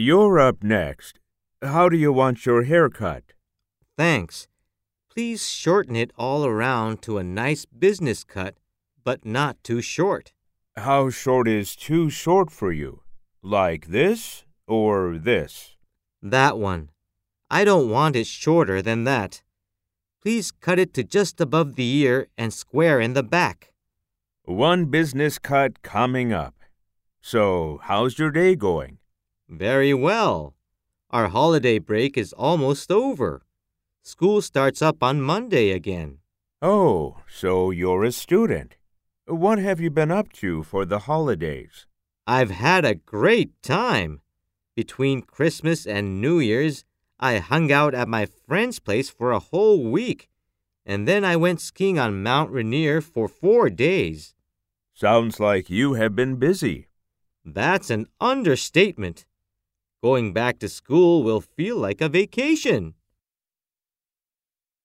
You're up next. How do you want your hair cut? Thanks. Please shorten it all around to a nice business cut, but not too short. How short is too short for you? Like this or this? That one. I don't want it shorter than that. Please cut it to just above the ear and square in the back. One business cut coming up. So, how's your day going? Very well. Our holiday break is almost over. School starts up on Monday again. Oh, so you're a student. What have you been up to for the holidays? I've had a great time. Between Christmas and New Year's, I hung out at my friend's place for a whole week, and then I went skiing on Mount Rainier for four days. Sounds like you have been busy. That's an understatement. Going back to school will feel like a vacation.